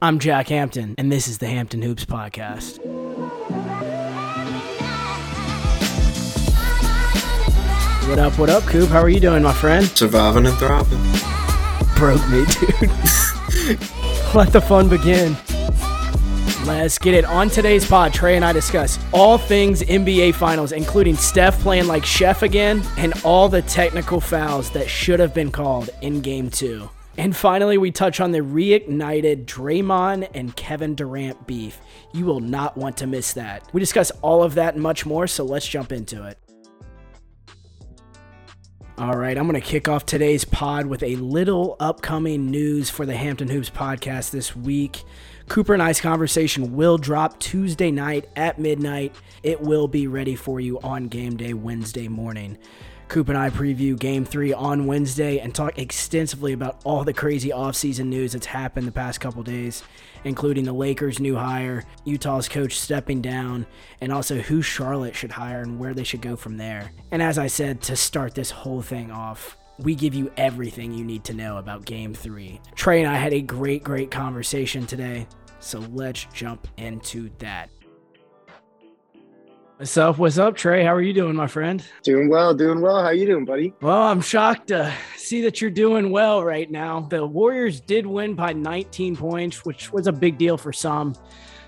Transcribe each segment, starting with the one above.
I'm Jack Hampton, and this is the Hampton Hoops Podcast. What up, what up, Coop? How are you doing, my friend? Surviving and thriving. Broke me, dude. Let the fun begin. Let's get it. On today's pod, Trey and I discuss all things NBA Finals, including Steph playing like chef again and all the technical fouls that should have been called in game two. And finally, we touch on the reignited Draymond and Kevin Durant beef. You will not want to miss that. We discuss all of that and much more, so let's jump into it. All right, I'm going to kick off today's pod with a little upcoming news for the Hampton Hoops podcast this week. Cooper and I's conversation will drop Tuesday night at midnight. It will be ready for you on game day Wednesday morning. Coop and I preview game three on Wednesday and talk extensively about all the crazy offseason news that's happened the past couple days, including the Lakers' new hire, Utah's coach stepping down, and also who Charlotte should hire and where they should go from there. And as I said, to start this whole thing off, we give you everything you need to know about game three. Trey and I had a great, great conversation today, so let's jump into that. What's up? What's up, Trey? How are you doing, my friend? Doing well, doing well. How you doing, buddy? Well, I'm shocked to see that you're doing well right now. The Warriors did win by 19 points, which was a big deal for some,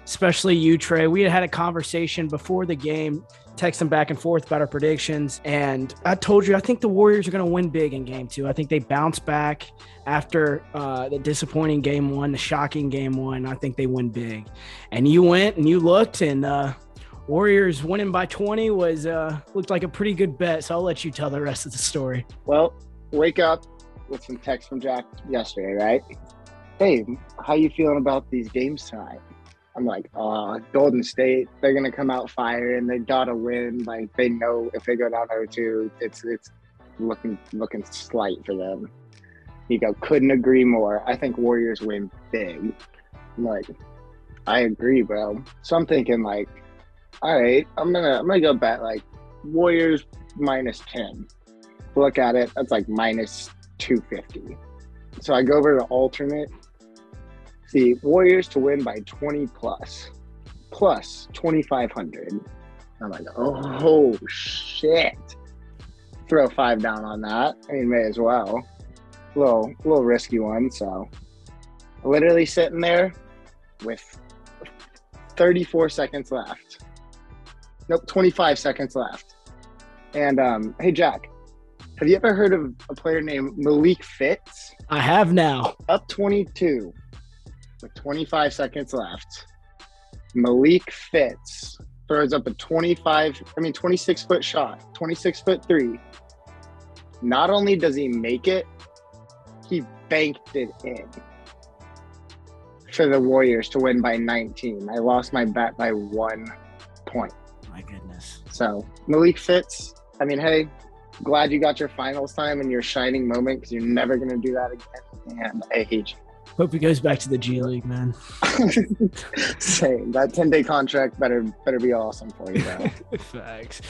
especially you, Trey. We had had a conversation before the game, texting back and forth about our predictions, and I told you I think the Warriors are going to win big in Game Two. I think they bounce back after uh, the disappointing Game One, the shocking Game One. I think they win big, and you went and you looked and. Uh, Warriors winning by 20 was uh, looked like a pretty good bet. So I'll let you tell the rest of the story. Well, wake up with some text from Jack yesterday, right? Hey, how you feeling about these games tonight? I'm like, uh, Golden State, they're gonna come out fire and they gotta win. Like they know if they go down 0-2, it's it's looking looking slight for them. You go, couldn't agree more. I think Warriors win big. I'm like, I agree, bro. So I'm thinking like all right, I'm gonna I'm gonna go bet like Warriors minus ten. Look at it, that's like minus two fifty. So I go over to alternate. See Warriors to win by twenty plus, plus twenty five hundred. I'm like, oh shit! Throw five down on that. I mean, may as well. Little, little risky one. So, literally sitting there with 34 seconds left Nope, 25 seconds left. And um, hey, Jack, have you ever heard of a player named Malik Fitts? I have now. Up 22 with 25 seconds left. Malik Fitts throws up a 25, I mean, 26 foot shot, 26 foot three. Not only does he make it, he banked it in for the Warriors to win by 19. I lost my bet by one point. My goodness. So Malik Fitts. I mean, hey, glad you got your finals time and your shining moment because you're never going to do that again. And I hate you. Hope he goes back to the G League, man. Same. That ten day contract better better be awesome for you, bro. Facts,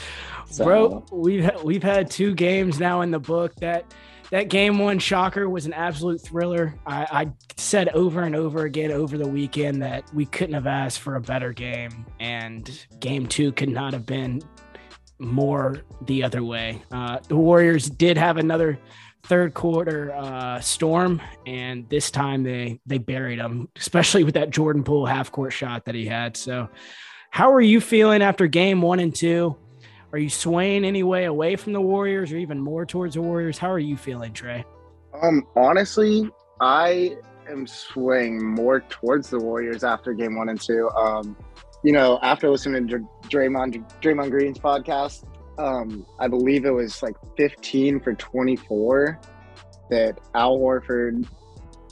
so. bro. We've we've had two games now in the book that that game one shocker was an absolute thriller. I, I, said over and over again over the weekend that we couldn't have asked for a better game, and game two could not have been more the other way. Uh, the Warriors did have another third quarter uh, storm, and this time they they buried them, especially with that Jordan Poole half court shot that he had. So, how are you feeling after game one and two? Are you swaying any way away from the Warriors or even more towards the Warriors? How are you feeling, Trey? Um, honestly, I am swaying more towards the Warriors after game one and two. Um, you know, after listening to Draymond Draymond Green's podcast, um, I believe it was like 15 for 24 that Al Horford,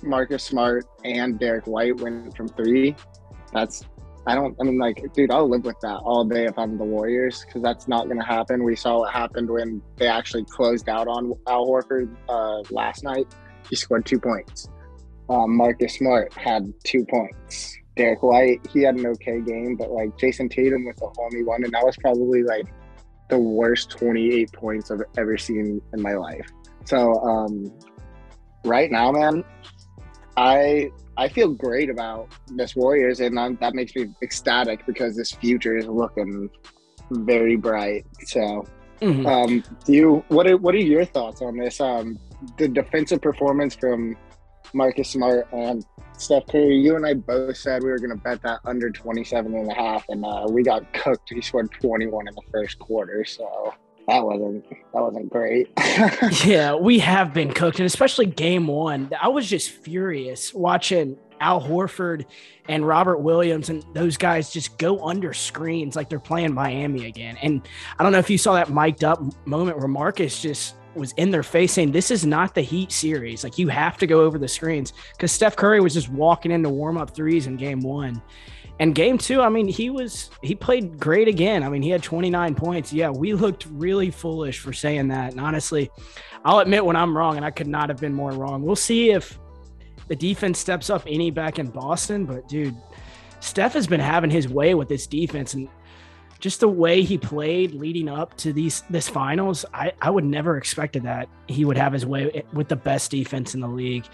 Marcus Smart, and Derrick White went from three. That's I don't. I mean, like, dude, I'll live with that all day if I'm the Warriors because that's not going to happen. We saw what happened when they actually closed out on Al Horford uh, last night. He scored two points. Um, Marcus Smart had two points. Derrick White, he had an okay game, but like Jayson Tatum with the only one, and that was probably like the worst 28 points I've ever seen in my life. So um, right now, man, I I feel great about this Warriors, and I'm, that makes me ecstatic because this future is looking very bright. So, mm-hmm. um, do you what are what are your thoughts on this? Um, the defensive performance from Marcus Smart and Steph Curry. You and I both said we were going to bet that under 27 and a half, and uh, we got cooked. He scored 21 in the first quarter, so that wasn't that wasn't great. yeah, we have been cooked, and especially game one. I was just furious watching Al Horford and Robert Williams and those guys just go under screens like they're playing Miami again. And I don't know if you saw that mic'd up moment where Marcus just was in their face saying, This is not the Heat series. Like you have to go over the screens because Steph Curry was just walking into warm up threes in game one. And game two, I mean, he was he played great again. I mean, he had 29 points. Yeah, we looked really foolish for saying that. And honestly, I'll admit when I'm wrong, and I could not have been more wrong. We'll see if the defense steps up any back in Boston. But dude, Steph has been having his way with this defense, and just the way he played leading up to these this finals, I, I would never expected that he would have his way with the best defense in the league.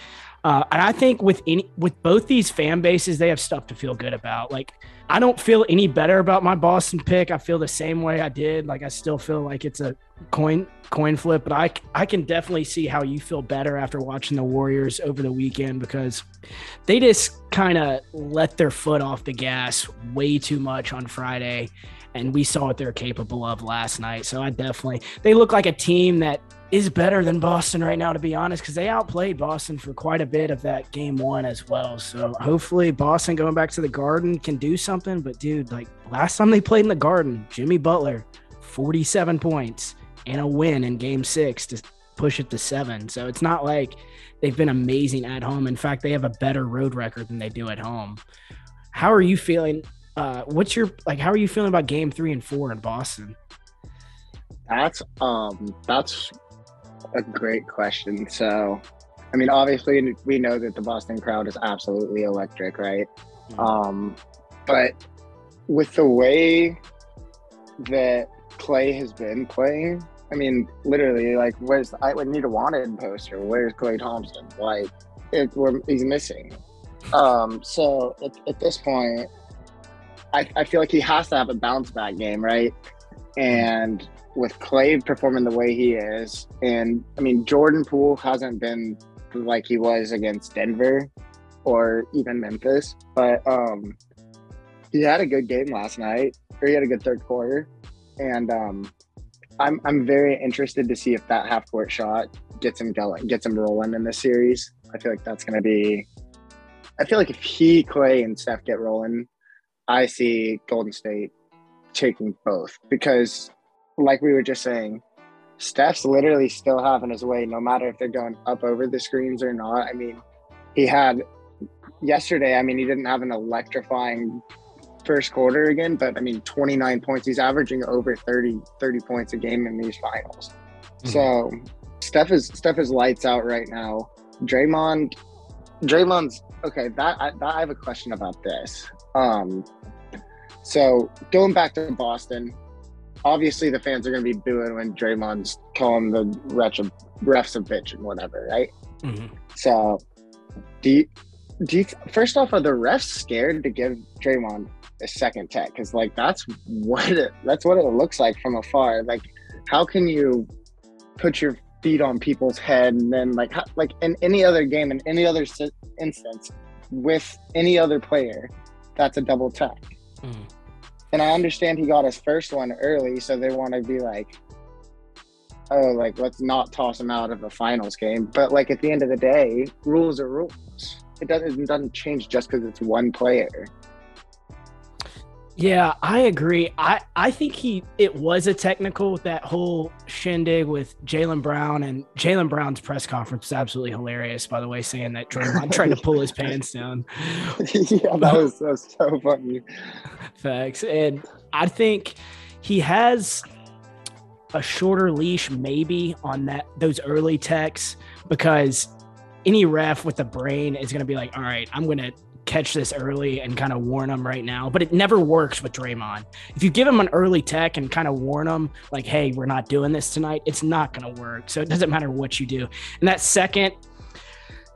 Uh, and I think with any with both these fan bases, they have stuff to feel good about. Like I don't feel any better about my Boston pick. I feel the same way I did. Like I still feel like it's a coin coin flip, but I I can definitely see how you feel better after watching the Warriors over the weekend because they just kind of let their foot off the gas way too much on Friday and we saw what they're capable of last night. So I definitely they look like a team that is better than Boston right now, to be honest, because they outplayed Boston for quite a bit of that game one as well. So hopefully Boston going back to the Garden can do something. But dude, like last time they played in the Garden, Jimmy Butler, 47 points and a win in game six to push it to seven. So it's not like they've been amazing at home. In fact, they have a better road record than they do at home. How are you feeling uh, what's your like? How are you feeling about Game Three and Four in Boston? That's um, that's a great question. So, I mean, obviously, we know that the Boston crowd is absolutely electric, right? Mm-hmm. Um, but with the way that Klay has been playing, I mean, literally, like, where's I would need a wanted poster? Where's Klay Thompson? Like, it, he's missing. Um, so at, at this point, I, I feel like he has to have a bounce back game, right? And with Klay performing the way he is, and I mean Jordan Poole hasn't been like he was against Denver or even Memphis, but um, he had a good game last night, or he had a good third quarter, and um, I'm I'm very interested to see if that half court shot gets him going, gets him rolling in this series. I feel like that's going to be. I feel like if he, Klay, and Steph get rolling, I see Golden State taking both because, like we were just saying, Steph's literally still having his way, no matter if they're going up over the screens or not. I mean, he had yesterday, I mean, he didn't have an electrifying first quarter again, but I mean, 29 points. He's averaging over 30, 30 points a game in these finals. Mm-hmm. So Steph is Steph is lights out right now. Draymond, Draymond's okay. That I, that I have a question about this. Um, so going back to Boston, obviously the fans are going to be booing when Draymond's calling the refs a, refs a bitch and whatever, right? Mm-hmm. So, do you, do you, first off, are the refs scared to give Draymond a second tech? Because like that's what it that's what it looks like from afar. Like, how can you put your feet on people's head and then like how, like in any other game in any other instance with any other player that's a double tech. Mm. And I understand he got his first one early, so they want to be like, oh, like let's not toss him out of a finals game. But like at the end of the day, rules are rules. It doesn't it doesn't change just because it's one player. Yeah, I agree. I, I think he it was a technical that whole shindig with Jaylen Brown and Jaylen Brown's press conference was absolutely hilarious. By the way, saying that Draymond trying to pull his pants down. yeah, that was, that was so funny. Facts, and I think he has a shorter leash maybe on that those early techs because any ref with the brain is going to be like, all right, I'm going to catch this early and kind of warn them right now. But it never works with Draymond. If you give him an early tech and kind of warn him, like, hey, we're not doing this tonight, it's not going to work. So it doesn't matter what you do. And that second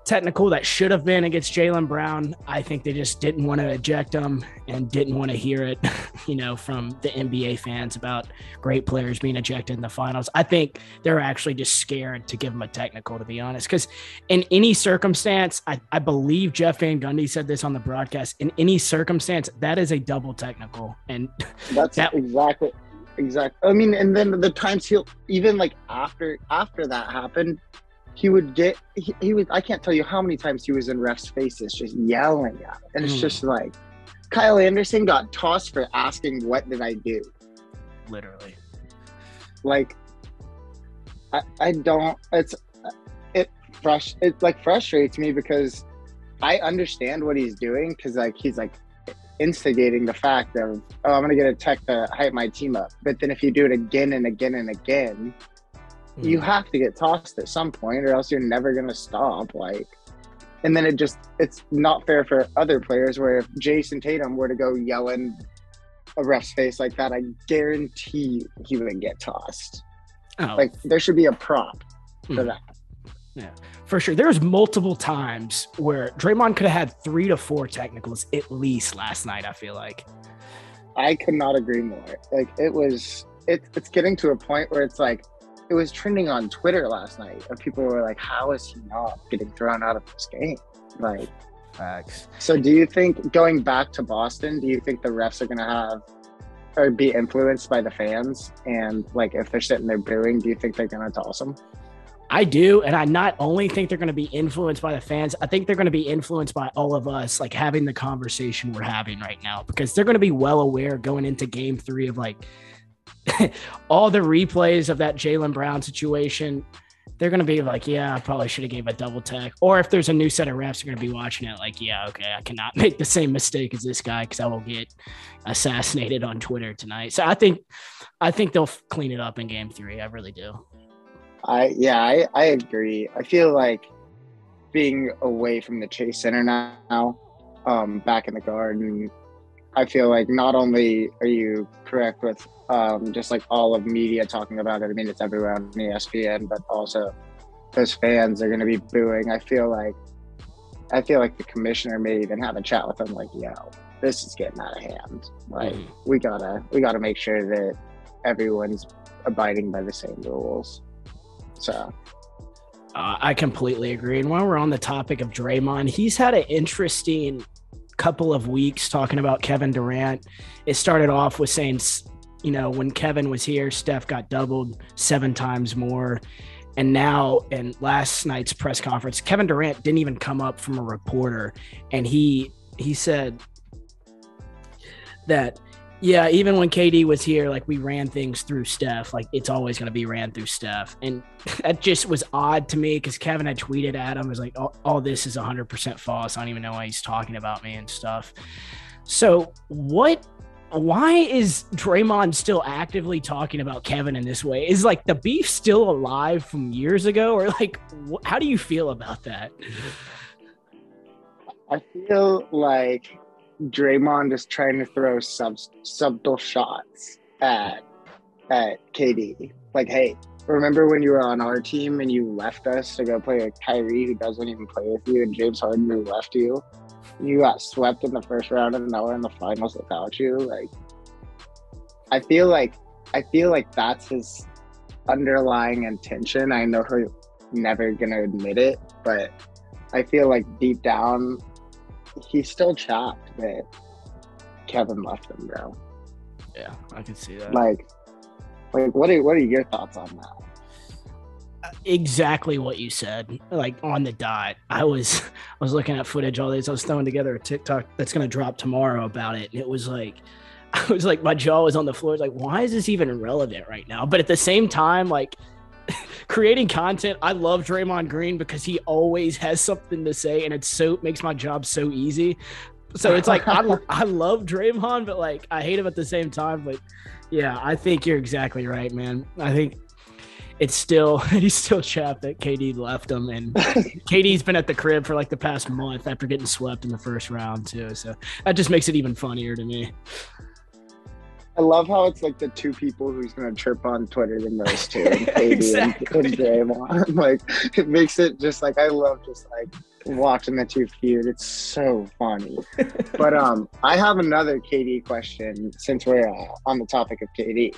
technical that should have been against Jaylen Brown. I think they just didn't want to eject him and didn't want to hear it, you know, from the NBA fans about great players being ejected in the finals. I think they're actually just scared to give him a technical, to be honest. Because in any circumstance, I, I believe Jeff Van Gundy said this on the broadcast. In any circumstance, that is a double technical, and that's that, exactly exactly. I mean, and then the times he'll even like after after that happened, he would get he, he was I can't tell you how many times he was in refs' faces just yelling at him. And it's mm. just like Kyle Anderson got tossed for asking what did I do? Literally. Like I, I don't it's it fresh it like frustrates me because I understand what he's doing because like he's like instigating the fact of oh I'm gonna get a tech to hype my team up. But then if you do it again and again and again, mm. you have to get tossed at some point or else you're never gonna stop. Like and then it just it's not fair for other players where if Jayson Tatum were to go yelling a ref's face like that, I guarantee he would get tossed. Oh. Like there should be a prop mm. for that. Yeah, for sure. There was multiple times where Draymond could have had three to four technicals at least last night. I feel like. I could not agree more. Like it was, it, it's getting to a point where it's like, it was trending on Twitter last night, and people were like, "How is he not getting thrown out of this game?" Like, facts. So, do you think going back to Boston, do you think the refs are going to have or be influenced by the fans? And like, if they're sitting there booing, do you think they're going to toss them? I do. And I not only think they're going to be influenced by the fans, I think they're going to be influenced by all of us, like having the conversation we're having right now, because they're going to be well aware going into game three of like all the replays of that Jaylen Brown situation. They're to be like, yeah, I probably should have gave a double tech. Or if there's a new set of refs, they're to be watching it like, yeah, okay, I cannot make the same mistake as this guy because I will get assassinated on Twitter tonight. So I think, I think they'll clean it up in game three. I really do. I yeah, I, I agree. I feel like being away from the Chase Center now, um, back in the garden, I feel like not only are you correct with um, just like all of media talking about it. I mean, it's everywhere on ESPN, but also those fans are going to be booing. I feel like I feel like the commissioner may even have a chat with them, like, "Yo, this is getting out of hand. Like, mm-hmm. we gotta we gotta make sure that everyone's abiding by the same rules." So uh, I completely agree. And while we're on the topic of Draymond, he's had an interesting couple of weeks talking about Kevin Durant. It started off with saying, you know, when Kevin was here, Steph got doubled seven times more. And now, in last night's press conference, Kevin Durant didn't even come up from a reporter, and he he said that yeah, even when KD was here, like we ran things through Steph. Like it's always going to be ran through Steph, and that just was odd to me because Kevin had tweeted at him was like, all, "All this is 100% false. I don't even know why he's talking about me and stuff." So what? Why is Draymond still actively talking about Kevin in this way? Is like the beef still alive from years ago, or like wh- how do you feel about that? I feel like Draymond is trying to throw sub, subtle shots at at KD. Like, hey, remember when you were on our team and you left us to go play with Kyrie, who doesn't even play with you, and James Harden, who left you? You got swept in the first round, and now we're in the finals without you. Like, I feel like I feel like that's his underlying intention. I know he's never gonna admit it, but I feel like deep down he's still chopped that Kevin left them, bro. Yeah, I can see that. Like, like what are what are your thoughts on that? Uh, exactly what you said, like on the dot. I was I was looking at footage all these. I was throwing together a TikTok that's gonna drop tomorrow about it, and it was like. I was like, my jaw was on the floor. It's like, why is this even relevant right now? But at the same time, like, creating content. I love Draymond Green because he always has something to say, and it's so makes my job so easy. So it's like I, I love Draymond, but like I hate him at the same time. But yeah, I think you're exactly right, man. I think it's still he's still chapped that KD left him, and KD's been at the crib for like the past month after getting swept in the first round too. So that just makes it even funnier to me. I love how it's like the two people who's gonna chirp on Twitter the most too, and KD Exactly. and, and Draymond. Like it makes it just like I love just like watching the two feud. It's so funny. but um, I have another KD question since we're uh, on the topic of KD.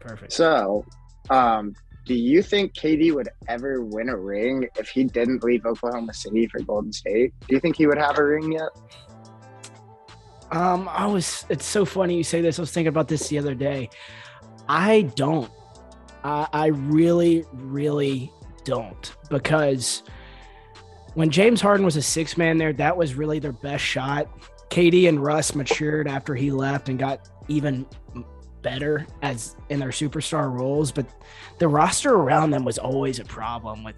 Perfect. So, um, do you think KD would ever win a ring if he didn't leave Oklahoma City for Golden State? Do you think he would have a ring yet? Um, I was. It's so funny you say this. I was thinking about this the other day. I don't. I, I really, really don't because when James Harden was a six man there, that was really their best shot. KD and Russ matured after he left and got even better as in their superstar roles, but the roster around them was always a problem with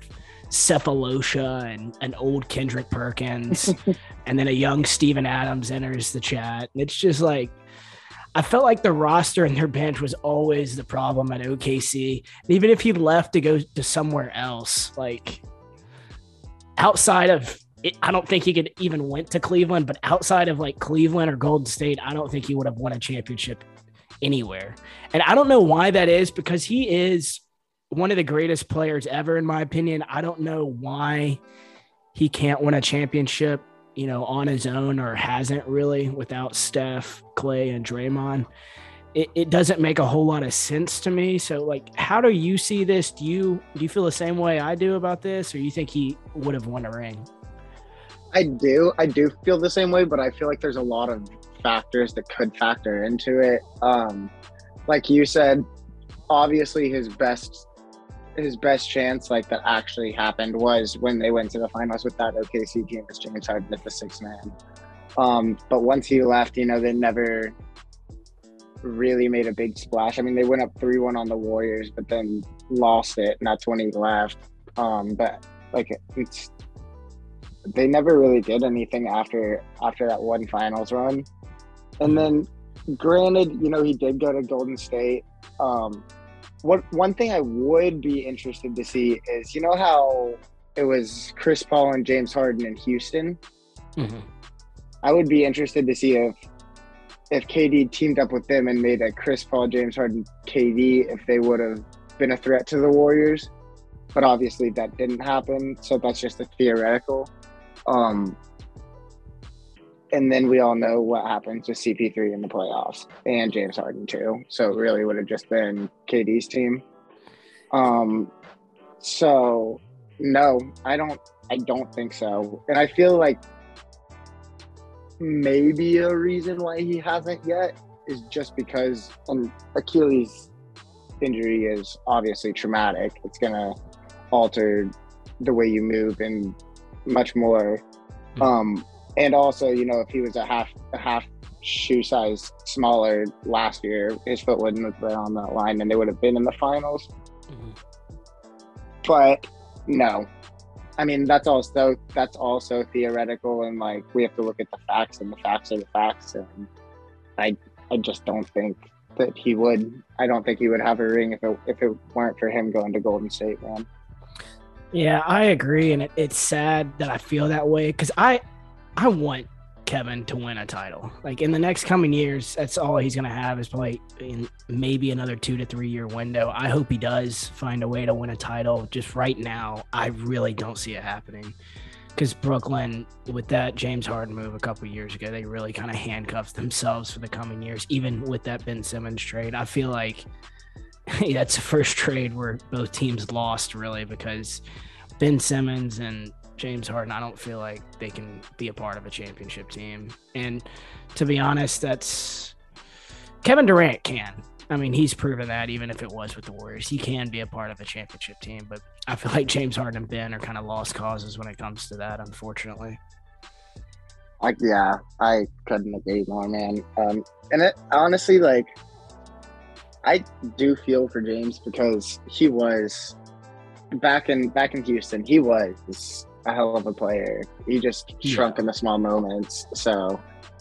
Sefolosha and an old Kendrick Perkins, and then a young Steven Adams enters the chat. It's just like I felt like the roster and their bench was always the problem at OKC. And even if he left to go to somewhere else, like outside of it, I don't think he could even went to Cleveland, but outside of like Cleveland or Golden State, I don't think he would have won a championship anywhere. And I don't know why that is because he is one of the greatest players ever, in my opinion. I don't know why he can't win a championship, you know, on his own or hasn't really without Steph, Klay, and Draymond. It, it doesn't make a whole lot of sense to me. So, like, how do you see this? Do you do you feel the same way I do about this, or you think he would have won a ring? I do. I do feel the same way, but I feel like there's a lot of factors that could factor into it. Um, like you said, obviously his best his best chance like that actually happened was when they went to the finals with that OKC team as James Harden as the six man. Um, but once he left, you know, they never really made a big splash. I mean, they went up three one on the Warriors, but then lost it, and that's when he left. Um, but like it's they never really did anything after after that one finals run. And then granted, you know, he did go to Golden State. Um what one thing I would be interested to see is you know how it was Chris Paul and James Harden in Houston? Mm-hmm. I would be interested to see if if KD teamed up with them and made a Chris Paul, James Harden, KD, if they would have been a threat to the Warriors. But obviously that didn't happen, so that's just a theoretical. Um, and then we all know what happens with CP3 in the playoffs and James Harden too. So it really would have just been KD's team. Um, so no, I don't. I don't think so. And I feel like maybe a reason why he hasn't yet is just because an Achilles injury is obviously traumatic. It's gonna alter the way you move and much more. Um, and also, you know, if he was a half a half shoe size smaller last year, his foot wouldn't have been on that line, and they would have been in the finals. Mhm. But no, I mean that's also that's also theoretical, and like we have to look at the facts, and the facts are the facts, and I I just don't think that he would. I don't think he would have a ring if it if it weren't for him going to Golden State, man. Yeah, I agree, and it, it's sad that I feel that way because I, I want Kevin to win a title. Like in the next coming years, that's all he's gonna have is probably in maybe another two to three year window. I hope he does find a way to win a title. Just right now, I really don't see it happening because Brooklyn, with that James Harden move a couple years ago, they really kind of handcuffed themselves for the coming years. Even with that Ben Simmons trade, I feel like that's the first trade where both teams lost really because Ben Simmons and James Harden, I don't feel like they can be a part of a championship team. And to be honest, that's Kevin Durant can. I mean, he's proven that even if it was with the Warriors, he can be a part of a championship team. But I feel like James Harden and Ben are kind of lost causes when it comes to that, unfortunately. Like, yeah, I couldn't agree more, man. Um, and it honestly, like, I do feel for James because he was back in back in Houston. He was a hell of a player. He just Yeah. shrunk in the small moments. So,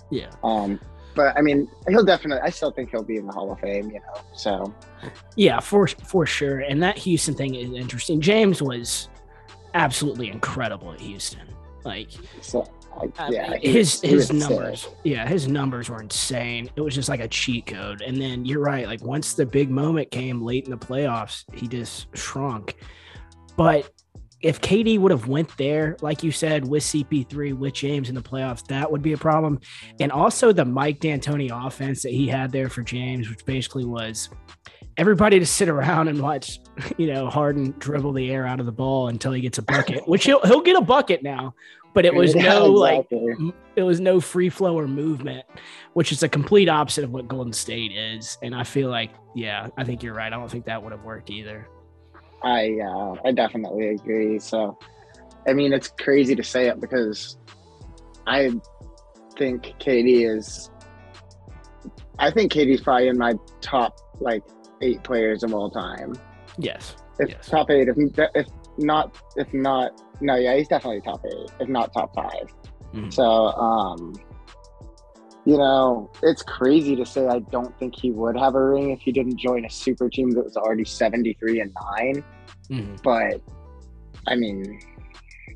Yeah. um, but I mean, he'll definitely. I still think he'll be in the Hall of Fame. You know, so Yeah, for for sure. And that Houston thing is interesting. James was absolutely incredible at Houston. Like so I, yeah, mean, his his numbers, yeah, his numbers were insane. It was just like a cheat code. And then you're right, like once the big moment came late in the playoffs, he just shrunk. But if KD would have went there, like you said, with CP3, with James in the playoffs, that would be a problem. And also the Mike D'Antoni offense that he had there for James, which basically was everybody to sit around and watch, you know, Harden dribble the air out of the ball until he gets a bucket, which he'll he'll get a bucket now, but it was yeah, no exactly. like it was no free flow or movement, which is a complete opposite of what Golden State is. And I feel like, yeah, I think you're right. I don't think that would have worked either. I uh, I definitely agree. So, I mean, it's crazy to say it because I think KD is. I think KD's probably in my top like eight players of all time. Yes. If yes. top eight, if if not, if not, no, yeah, he's definitely top eight, if not top 5 mm-hmm. So, um, you know, it's crazy to say I don't think he would have a ring if he didn't join a super team that was already 73 and 9. Mm-hmm. But I mean,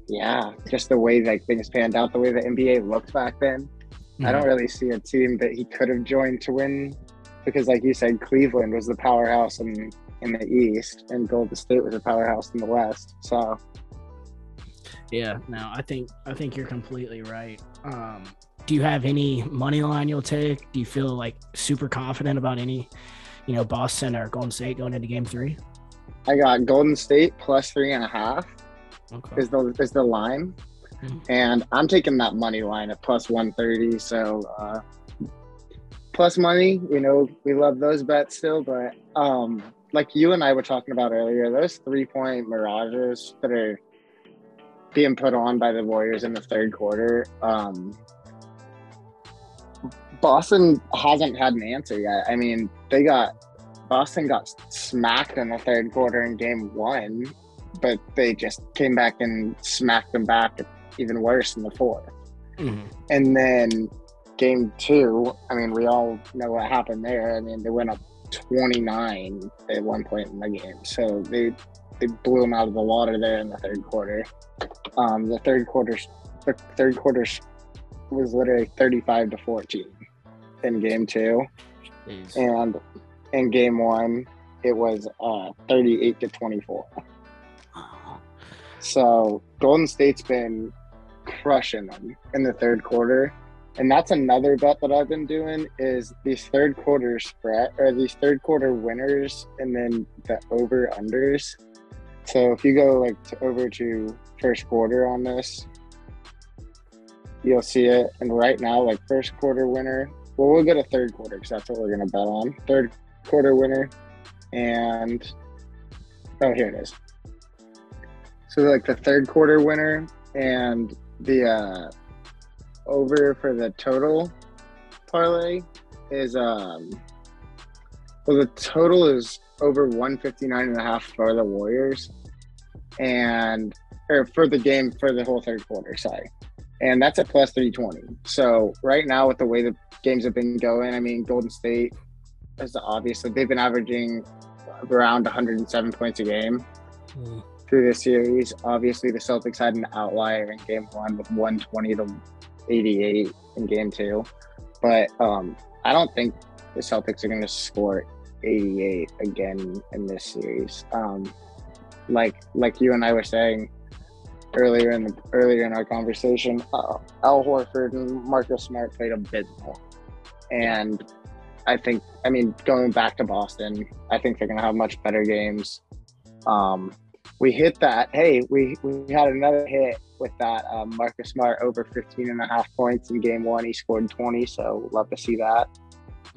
yeah, just the way that things panned out, the way the NBA looked back then, mm-hmm. I don't mm-hmm. really see a team that he could have joined to win because, like you said, Cleveland was the powerhouse in, in the East and Golden State was a powerhouse in the West. So, yeah, no, I think I think you're completely right. Um, do you have any money line you'll take? Do you feel like super confident about any, you know, Boston or Golden State going into Game Three? I got Golden State plus three and a half. Okay. Is the is the line, mm-hmm. and I'm taking that money line at plus one thirty. So uh, plus money, you know, we love those bets still, but um, like you and I were talking about earlier, those three point mirages that are being put on by the Warriors in the third quarter. Um, Boston hasn't had an answer yet. I mean, they got Boston got smacked in the third quarter in game one, but they just came back and smacked them back even worse in the 4th mm-hmm. And then game two, I mean, we all know what happened there. I mean, they went up 29 at one point in the game. So they they blew them out of the water there in the third quarter. Um, the third quarter, the third quarter was literally 35 to 14 in game two. Jeez. And in game one, it was uh, 38 to 24. So Golden State's been crushing them in the third quarter. And that's another bet that I've been doing is these third quarter spread or these third quarter winners and then the over unders. So if you go like to over to first quarter on this, you'll see it. And right now, like first quarter winner, well, we'll get a third quarter because that's what we're gonna bet on. Third quarter winner, and oh, here it is. So like the third quarter winner and the uh, over for the total parlay is um well the total is over 159 and a half for the Warriors and or for the game for the whole third quarter, sorry. And that's at plus 320. So right now with the way the games have been going, I mean Golden State is obviously they've been averaging around 107 points a game mm. through this series. Obviously, the Celtics had an outlier in Game One with 120 to 88 in Game Two, but um, I don't think the Celtics are going to score 88 again in this series. Um, like like you and I were saying earlier in the earlier in our conversation, uh, Al Horford and Marcus Smart played a bit more, and I think, I mean, going back to Boston, I think they're going to have much better games. Um, we hit that. Hey, we, we had another hit with that um, Marcus Smart over 15 and a half points in game one. He scored 20, so love to see that.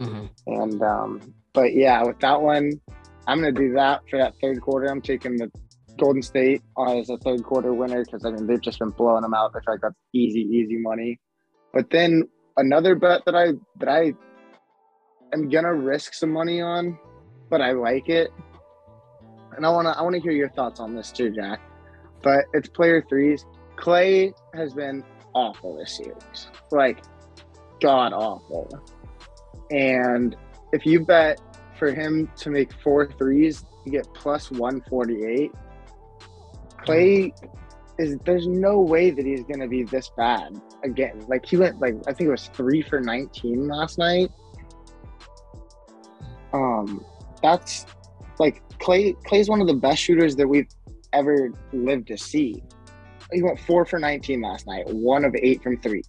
Mm-hmm. And, um, but yeah, with that one, I'm going to do that for that third quarter. I'm taking the Golden State as a third quarter winner because I mean they've just been blowing them out. Feel like that's easy, easy money. But then another bet that I that I am gonna risk some money on, but I like it. And I wanna I wanna hear your thoughts on this too, Jack. But it's player threes. Klay has been awful this series. Like god awful. And if you bet for him to make four threes, you get plus 148. Klay is there's no way that he's gonna be this bad again. Like he went like I think it was three for nineteen last night. Um, that's like Klay. Klay's one of the best shooters that we've ever lived to see. He went four for nineteen last night, one of eight from three.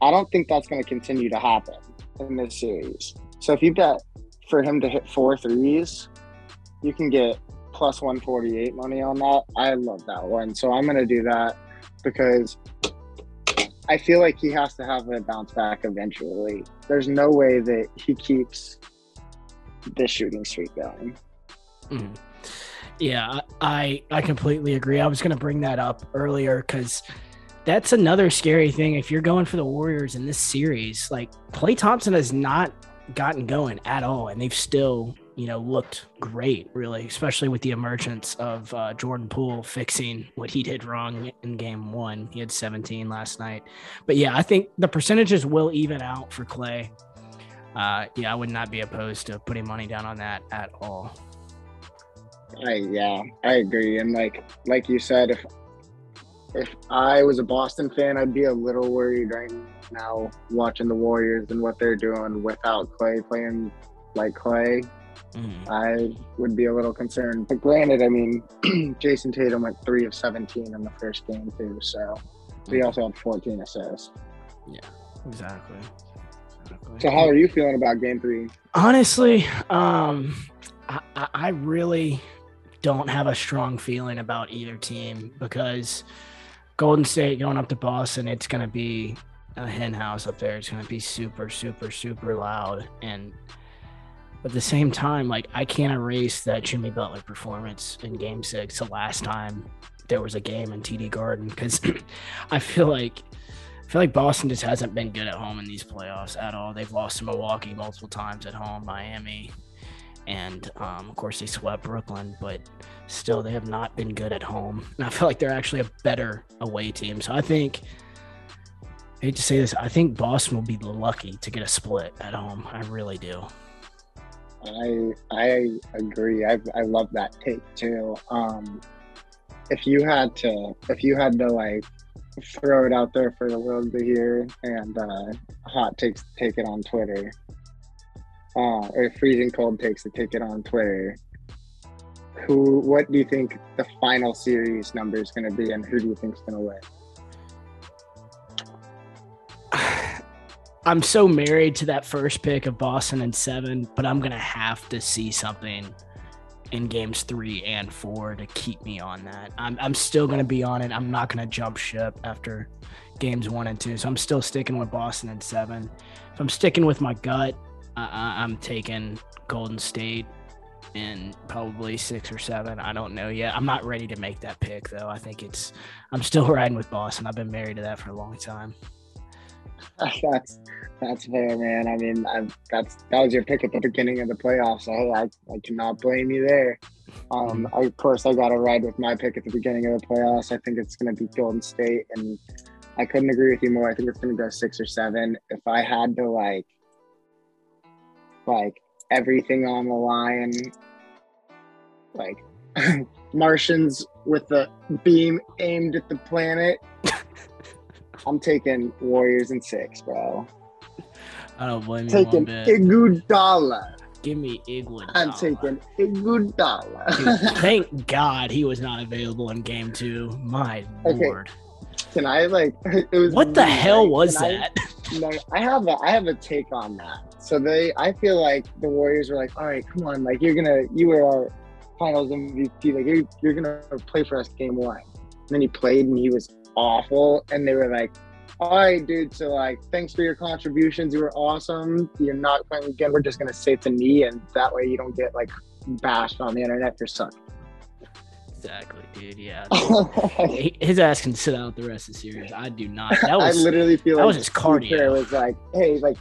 I don't think that's going to continue to happen in this series. So if you bet for him to hit four threes, you can get plus 148 money on that. I love that one. So I'm going to do that because I feel like he has to have a bounce back eventually. There's no way that he keeps this shooting streak going. Mm. Yeah, I I completely agree. I was going to bring that up earlier because that's another scary thing. If you're going for the Warriors in this series, like Klay Thompson has not gotten going at all, and they've still you know, looked great, really, especially with the emergence of uh, Jordan Poole fixing what he did wrong in game one. He had 17 last night. But yeah, I think the percentages will even out for Klay. Uh, yeah, I would not be opposed to putting money down on that at all. I yeah, I agree. And like like you said, if if I was a Boston fan, I'd be a little worried right now watching the Warriors and what they're doing without Klay playing like Klay. Mm-hmm. I would be a little concerned. But granted, I mean, Jayson Tatum went three of 17 in the first game, too. So mm-hmm. he also had 14 assists. Yeah, exactly. exactly. So, how are you feeling about game three? Honestly, um, I, I really don't have a strong feeling about either team because Golden State going up to Boston, it's going to be a hen house up there. It's going to be super, super, super loud. And but at the same time, like I can't erase that Jimmy Butler performance in Game Six, the last time there was a game in TD Garden, because I feel like I feel like Boston just hasn't been good at home in these playoffs at all. They've lost to Milwaukee multiple times at home, Miami, and um, of course they swept Brooklyn, but still they have not been good at home. And I feel like they're actually a better away team. So I think. I hate to say this, I think Boston will be lucky to get a split at home. I really do. I I agree. I I love that take too. Um, if you had to, if you had to like throw it out there for the world to hear and uh, hot takes take it on Twitter, uh, or freezing cold takes to take it on Twitter. Who? What do you think the final series number is going to be, and who do you think is going to win? I'm so married to that first pick of Boston and seven, but I'm gonna have to see something in games three and four to keep me on that. I'm I'm still gonna be on it. I'm not gonna jump ship after games one and two. So I'm still sticking with Boston and seven. If I'm sticking with my gut, I'm taking Golden State in probably six or seven. I don't know yet. I'm not ready to make that pick though. I think it's I'm still riding with Boston. I've been married to that for a long time. that's that's fair, man. I mean, I, that's that was your pick at the beginning of the playoffs. So hey, I, I cannot blame you there. Um, I, of course, I got to ride with my pick at the beginning of the playoffs. I think it's going to be Golden State, and I couldn't agree with you more. I think it's going to go six or seven. If I had to like, like everything on the line, like Martians with the beam aimed at the planet. I'm taking Warriors and six, bro. I don't blame you. Taking Iguodala. Give me Iguodala. I'm taking Iguodala. thank God he was not available in game two. My okay. lord. Can I like? It was what the hell was that? I, no, I have a I have a take on that. So they, I feel like the Warriors were like, all right, come on, like you're gonna, you were our Finals MVP, like you're, you're gonna play for us game one. And then he played and he was awful. And they were like, all right, dude. So like, thanks for your contributions. You were awesome. You're not playing again. We're just gonna say to me, and that way you don't get like bashed on the internet for sucking. Exactly, dude. Yeah, his ass can sit out the rest of the series. I do not. That was I literally feel that like was his cardio. It was like, hey, like,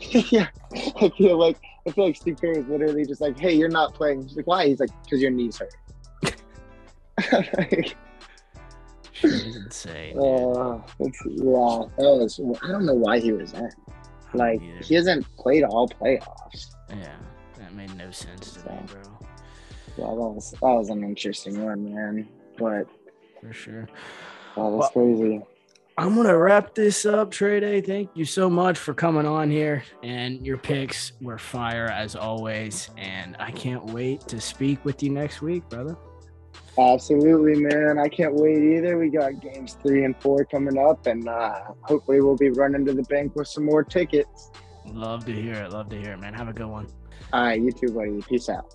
yeah. I feel like I feel like Steve Kerr was literally just like, hey, you're not playing. He's like, why? He's like, because your knees hurt. like, He's insane. Uh, yeah, that was. I don't know why he was in. Like he hasn't played all playoffs. Yeah, that made no sense to so, me, bro. Yeah, that was that was an interesting one, man. But for sure. Oh, that's well, crazy. I'm gonna wrap this up, Trey Day. Thank you so much for coming on here, and your picks were fire as always. And I can't wait to speak with you next week, brother. Absolutely, man. I can't wait either. We got games three and four coming up, and uh, hopefully we'll be running to the bank with some more tickets. Love to hear it. Love to hear it, man. Have a good one. All right, you too, buddy. Peace out.